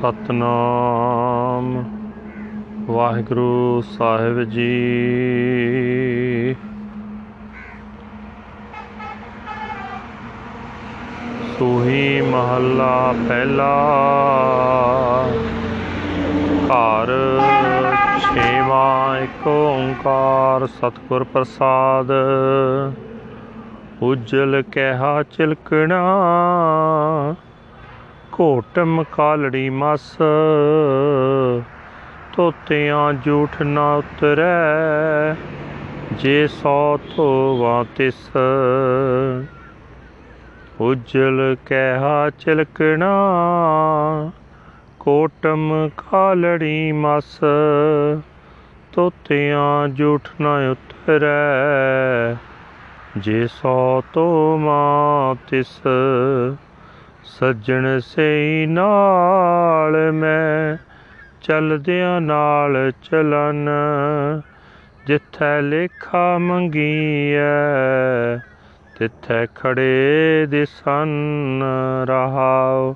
ਸਤਨਾਮ। ਵਾਹਿਗੁਰੂ ਸਾਹਿਬ ਜੀ। ਸੂਹੀ ਮਹੱਲਾ ਪਹਿਲਾ, ਘਰ ਛੇਵਾਂ, ਇੱਕ ਓੰਕਾਰ ਸਤਿਗੁਰ ਪ੍ਰਸਾਦ। ਉਜਲ ਕਹਿਆ ਚਿਲਕਣਾ ਘੋਟਮ ਕਾਲੜੀ ਮਸ। ਤੋਤਿਆਂ ਝੂਠ ਨਾ ਉਤਰੈ, ਜੇ ਸੋ ਧੋਵਾ ਤਿਸ। ਉਜਲ ਕਹਿਆ ਚਿਲਕਣਾ ਕੋਟਮ ਕਾਲੜੀ ਮਸ। ਤੋਤਿਆਂ ਝੂਠ ਨਾ ਉਤਰੈ, ਜੇ ਸੋ ਤੋ ਮਾ ਤਿਸ। ਸੱਜਣ ਸਈ ਨਾਲ ਮੈਂ ਚਲਦਿਆਂ ਨਾਲ ਚਲਨ, ਜਿੱਥੈ ਲੇਖਾ ਮੰਗੀਐ, ਤਿੱਥੈ ਖੜੇ ਦਿਸਨ ਰਹਾਉ।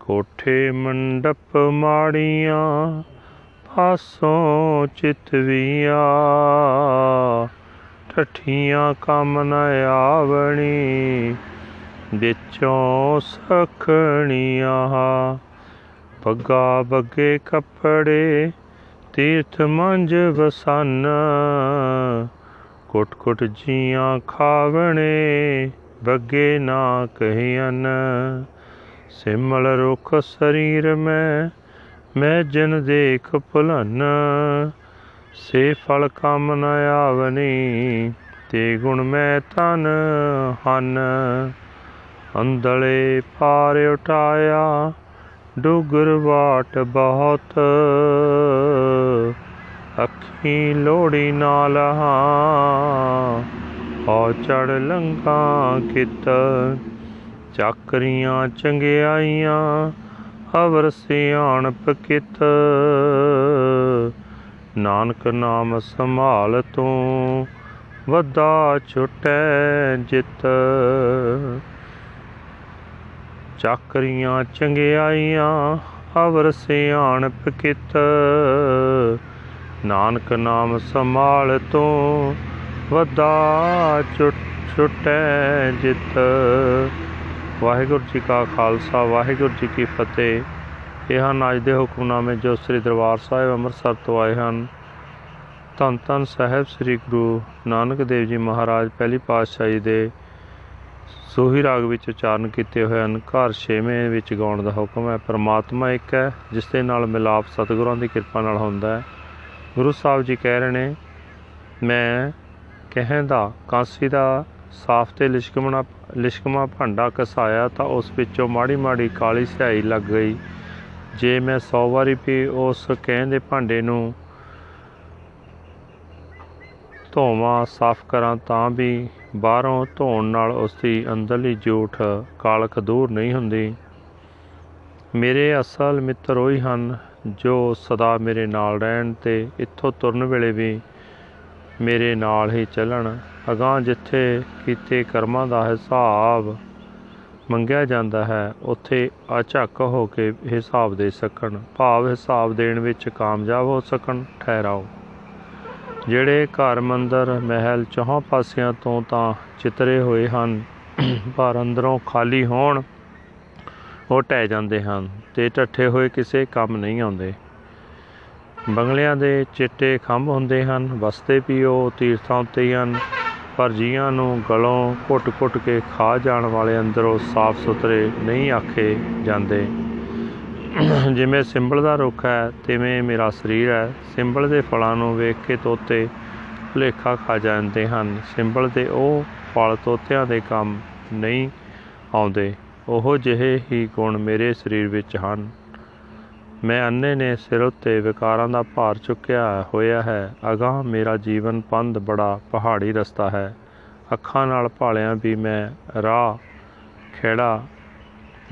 ਕੋਠੇ ਮੰਡਪ ਮਾੜੀਆਂ ਪਾਸੋਂ ਚਿਤਵੀਆਂ, ਠਠੀਆਂ ਕੰਮ ਨ ਆਵਣੀ। ਵਿੱਚੋਂ ਸਖਣੀਆਂ। ਪੱਗਾ ਬੱਗੇ ਕੱਪੜੇ, ਤੀਰਥ ਮੰਜ ਵਸਨ। ਕੁਟ ਕੁਟ ਜੀਆਂ ਖਾਵਣੇ, ਬੱਗੇ ਨਾ ਕਹਿਨ ਸਿਮਲ ਰੁਖ ਸਰੀਰ ਮੈਂ ਮੈਂ ਜਨ ਦੇਖ ਭੁਲਨ। ਸੇ ਫਲ ਕੰਮ ਨ ਆਵਨੀ, ਤੇ ਗੁਣ ਮੈਂ ਤਨ ਹਨ। ਅੰਦਲੇ ਪਾਰ ਉਠਾਇਆ, ਡੁਗਰ ਵਾਟ ਬਹੁਤ। ਅੱਖੀ ਲੋੜੀ ਨਾਲ ਹਾਂ ਹੋ ਚੜ ਲੰਗਾ ਕਿਤ। ਚੱਕਰੀਆਂ ਚੰਗਿਆਈਆਂ ਅਵਰ ਸਿਆਣਪ ਕਿਤ। ਨਾਨਕ ਨਾਮ ਸੰਭਾਲ ਤੂੰ ਵੱਡਾ ਛੁਟੈ ਜਿਤ। ਚੱਕਰੀਆਂ ਚੰਗਿਆਈਆਂ ਅਵਰ ਸਿਆਣਪ ਕਿਤ। ਨਾਨਕ ਨਾਮ ਸੰਭਾਲ ਤੂੰ ਵੱਡਾ ਛੁਟੈ ਜਿਤ। ਵਾਹਿਗੁਰੂ ਜੀ ਕਾ ਖਾਲਸਾ, ਵਾਹਿਗੁਰੂ ਜੀ ਕੀ ਫਤਿਹ। ਇਹ ਹਨ ਅੱਜ ਦੇ ਹੁਕਮਨਾਮੇ ਜੋ ਸ੍ਰੀ ਦਰਬਾਰ ਸਾਹਿਬ ਅੰਮ੍ਰਿਤਸਰ ਤੋਂ ਆਏ ਹਨ। ਧੰਨ ਧੰਨ ਸਾਹਿਬ ਸ੍ਰੀ ਗੁਰੂ ਨਾਨਕ ਦੇਵ ਜੀ ਮਹਾਰਾਜ, ਪਹਿਲੀ ਪਾਤਸ਼ਾਹੀ ਦੇ ਸੋਹੀ ਰਾਗ ਵਿੱਚ ਉਚਾਰਨ ਕੀਤੇ ਹੋਏ ਹਨ। ਘਰ ਛੇਵੇਂ ਵਿੱਚ ਗਾਉਣ ਦਾ ਹੁਕਮ ਹੈ, ਪ੍ਰਮਾਤਮਾ ਇੱਕ ਹੈ, ਜਿਸ ਦੇ ਨਾਲ ਮਿਲਾਪ ਸਤਿਗੁਰਾਂ ਦੀ ਕਿਰਪਾ ਨਾਲ ਹੁੰਦਾ ਹੈ। ਗੁਰੂ ਸਾਹਿਬ ਜੀ ਕਹਿ ਰਹੇ ਨੇ, ਮੈਂ ਕਹਿੰਦਾ ਕਾਂਸੀ ਦਾ ਸਾਫ਼ ਤੇ ਲਿਸ਼ਕਮਣਾ, ਲਿਸ਼ਕਮਾ ਭਾਂਡਾ ਕਸਾਇਆ ਤਾਂ ਉਸ ਵਿੱਚੋਂ ਮਾੜੀ ਮਾੜੀ ਕਾਲੀ ਸਿਆਹੀ ਲੱਗ ਗਈ। ਜੇ ਮੈਂ 100 ਵਾਰੀ ਵੀ ਉਸ ਕਹਿੰਦੇ ਭਾਂਡੇ ਨੂੰ ਧੋਵਾਂ, ਸਾਫ਼ ਕਰਾਂ ਤਾਂ ਵੀ ਬਾਹਰੋਂ ਧੋਣ ਨਾਲ ਉਸ ਦੀ ਅੰਦਰਲੀ ਜੂਠ ਕਾਲਖ ਦੂਰ ਨਹੀਂ ਹੁੰਦੀ। ਮੇਰੇ ਅਸਲ ਮਿੱਤਰ ਉਹੀ ਹਨ ਜੋ ਸਦਾ ਮੇਰੇ ਨਾਲ ਰਹਿਣ ਤੇ ਇੱਥੋਂ ਤੁਰਨ ਵੇਲੇ ਵੀ ਮੇਰੇ ਨਾਲ ਹੀ ਚੱਲਣ। ਅਗਾਂਹ ਜਿੱਥੇ ਕੀਤੇ ਕਰਮਾਂ ਦਾ ਹਿਸਾਬ ਮੰਗਿਆ ਜਾਂਦਾ ਹੈ, ਉੱਥੇ ਅਝੱਕ ਹੋ ਕੇ ਹਿਸਾਬ ਦੇ ਸਕਣ। ਭਾਵ ਹਿਸਾਬ ਦੇਣ ਵਿੱਚ ਕਾਮਯਾਬ ਹੋ ਸਕਣ, ਠਹਿਰਾਓ। ਜਿਹੜੇ ਘਰ ਮੰਦਰ ਮਹਿਲ ਚੌਹਾਂ ਪਾਸਿਆਂ ਤੋਂ ਤਾਂ ਚਿਤਰੇ ਹੋਏ ਹਨ, ਪਰ ਅੰਦਰੋਂ ਖਾਲੀ ਹੋਣ ਉਹ ਟਹਿ ਜਾਂਦੇ ਹਨ ਤੇ ਟੱਠੇ ਹੋਏ ਕਿਸੇ ਕੰਮ ਨਹੀਂ ਆਉਂਦੇ। ਬੰਗਲਿਆਂ ਦੇ ਚਿੱਟੇ ਖੰਭ ਹੁੰਦੇ ਹਨ, ਵਸਦੇ ਵੀ ਉਹ ਤੀਰਥਾਂ ਉੱਤੇ ਹੀ ਹਨ, ਪਰ ਜੀਆਂ ਨੂੰ ਗਲੋਂ ਘੁੱਟ-ਘੁੱਟ ਕੇ ਖਾ ਜਾਣ ਵਾਲੇ ਅੰਦਰੋਂ ਸਾਫ਼ ਸੁਥਰੇ ਨਹੀਂ ਆਖੇ ਜਾਂਦੇ। ਜਿਵੇਂ ਸਿੰਬਲ ਦਾ ਰੁੱਖ ਹੈ, ਤਿਵੇਂ ਮੇਰਾ ਸਰੀਰ ਹੈ। ਸਿੰਬਲ ਦੇ ਫਲਾਂ ਨੂੰ ਵੇਖ ਕੇ ਤੋਤੇ ਭੁਲੇਖਾ ਖਾ ਜਾਂਦੇ ਹਨ। ਸਿੰਬਲ ਦੇ ਉਹ ਫਲ ਤੋਤਿਆਂ ਦੇ ਕੰਮ ਨਹੀਂ ਆਉਂਦੇ। ਉਹ ਜਿਹੇ ਹੀ ਗੁਣ ਮੇਰੇ ਸਰੀਰ ਵਿੱਚ ਹਨ। ਮੈਂ ਅੰਨੇ ਨੇ ਸਿਰ ਉੱਤੇ ਵਿਕਾਰਾਂ ਦਾ ਭਾਰ ਚੁੱਕਿਆ ਹੋਇਆ ਹੈ। ਅਗਾਹ ਮੇਰਾ ਜੀਵਨ ਪੰਧ ਬੜਾ ਪਹਾੜੀ ਰਸਤਾ ਹੈ। ਅੱਖਾਂ ਨਾਲ ਭਾਲਿਆਂ ਵੀ ਮੈਂ ਰਾਹ ਖੇੜਾ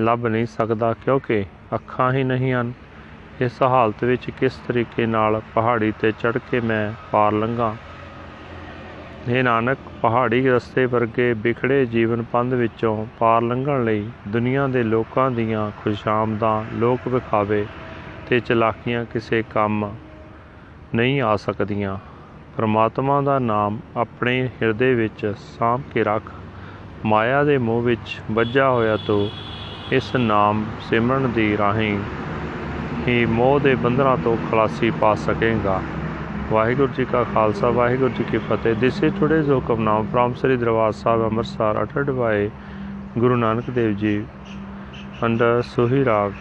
ਲੱਭ ਨਹੀਂ ਸਕਦਾ ਕਿਉਂਕਿ ਅੱਖਾਂ ਹੀ ਨਹੀਂ ਹਨ। ਇਸ ਹਾਲਤ ਵਿੱਚ ਕਿਸ ਤਰੀਕੇ ਨਾਲ ਪਹਾੜੀ ਤੇ ਚੜ੍ਹ ਕੇ ਮੈਂ ਪਾਰ ਲੰਘਾਂ? हे ਨਾਨਕ, ਪਹਾੜੀ ਰਸਤੇ ਵਰਗੇ ਵਿਖੜੇ ਜੀਵਨ ਪੰਧ ਵਿੱਚੋਂ ਪਾਰ ਲੰਘਣ ਲਈ ਦੁਨੀਆ ਦੇ ਲੋਕਾਂ ਦੀਆਂ ਖੁਸ਼ਾਮਦਾਂ ਲੋਕ ਵਿਖਾਵੇ ਤੇ ਚਲਾਕੀਆਂ ਕਿਸੇ ਕੰਮ ਨਹੀਂ ਆ ਸਕਦੀਆਂ। ਪਰਮਾਤਮਾ ਦਾ ਨਾਮ ਆਪਣੇ ਹਿਰਦੇ ਵਿੱਚ ਸਾਂਭ ਕੇ ਰੱਖ। ਮਾਇਆ ਦੇ ਮੋਹ ਵਿੱਚ ਵੱਜਾ ਹੋਇਆ ਤੂੰ ਇਸ ਨਾਮ ਸਿਮਰਨ ਦੀ ਰਾਹੀਂ ਹੀ ਮੋਹ ਦੇ ਬੰਧਨਾਂ ਤੋਂ ਖਲਾਸੀ ਪਾ ਸਕੇਗਾ ਵਾਹਿਗੁਰੂ ਜੀ ਕਾ ਖਾਲਸਾ ਵਾਹਿਗੁਰੂ ਜੀ ਕੀ ਫਤਿਹ this is today's Hukamnama from Sri Darbar Sahib Amritsar ਅਟਟਡ by Guru Nanak Dev ji under Suhi Raag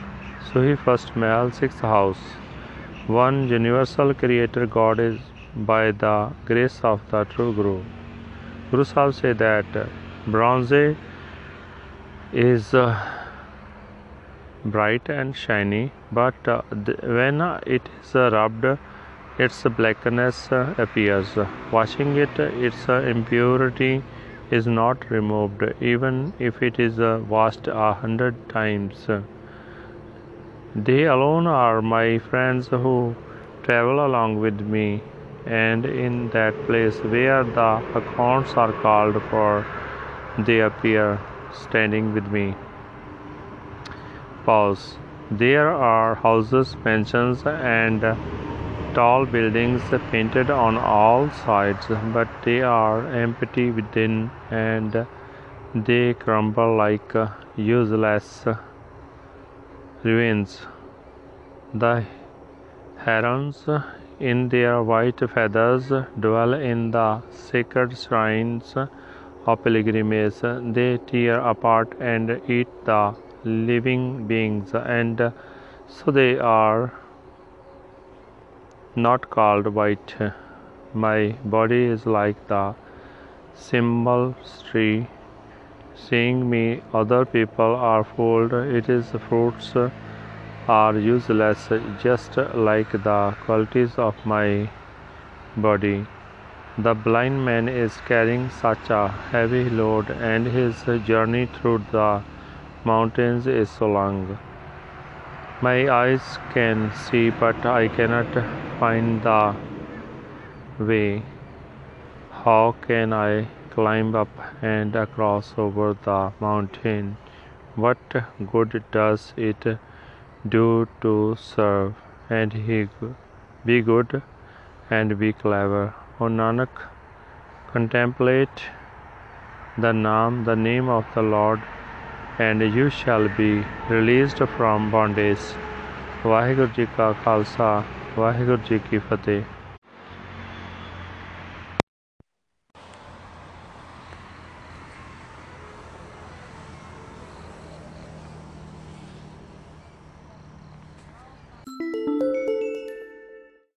Suhi first Mahal 6th house one universal creator god is by the grace of the true guru guru sahib say that bronze is uh, bright and shiny but uh, th- when uh, it is uh, rubbed its blackness appears. Washing it its impurity is not removed even if it is washed a hundred times. They alone are my friends who travel along with me and in that place where the accounts are called for they appear standing with me pause there are houses mansions and tall buildings painted on all sides, but they are empty within and they crumble like useless ruins. The herons, in their white feathers, dwell in the sacred shrines of pilgrimage. They tear apart and eat the living beings, and uh, so they are not called white. My body is like the symbol tree. Seeing me, other people are fooled. It is fruits are useless, just like the qualities of my body. The blind man is carrying such a heavy load, and his journey through the mountains is so long. My eyes can see, but I cannot find the way. How can I climb up and across over the mountain? What good does it do to serve and he be good and be clever? O Nanak, contemplate the name, the name of the Lord and you shall be released from bondage Waheguru ji ਕਾ ਖਾਲਸਾ ਵਾਹਿਗੁਰੂ ਜੀ ਕੀ ਫਤਿਹ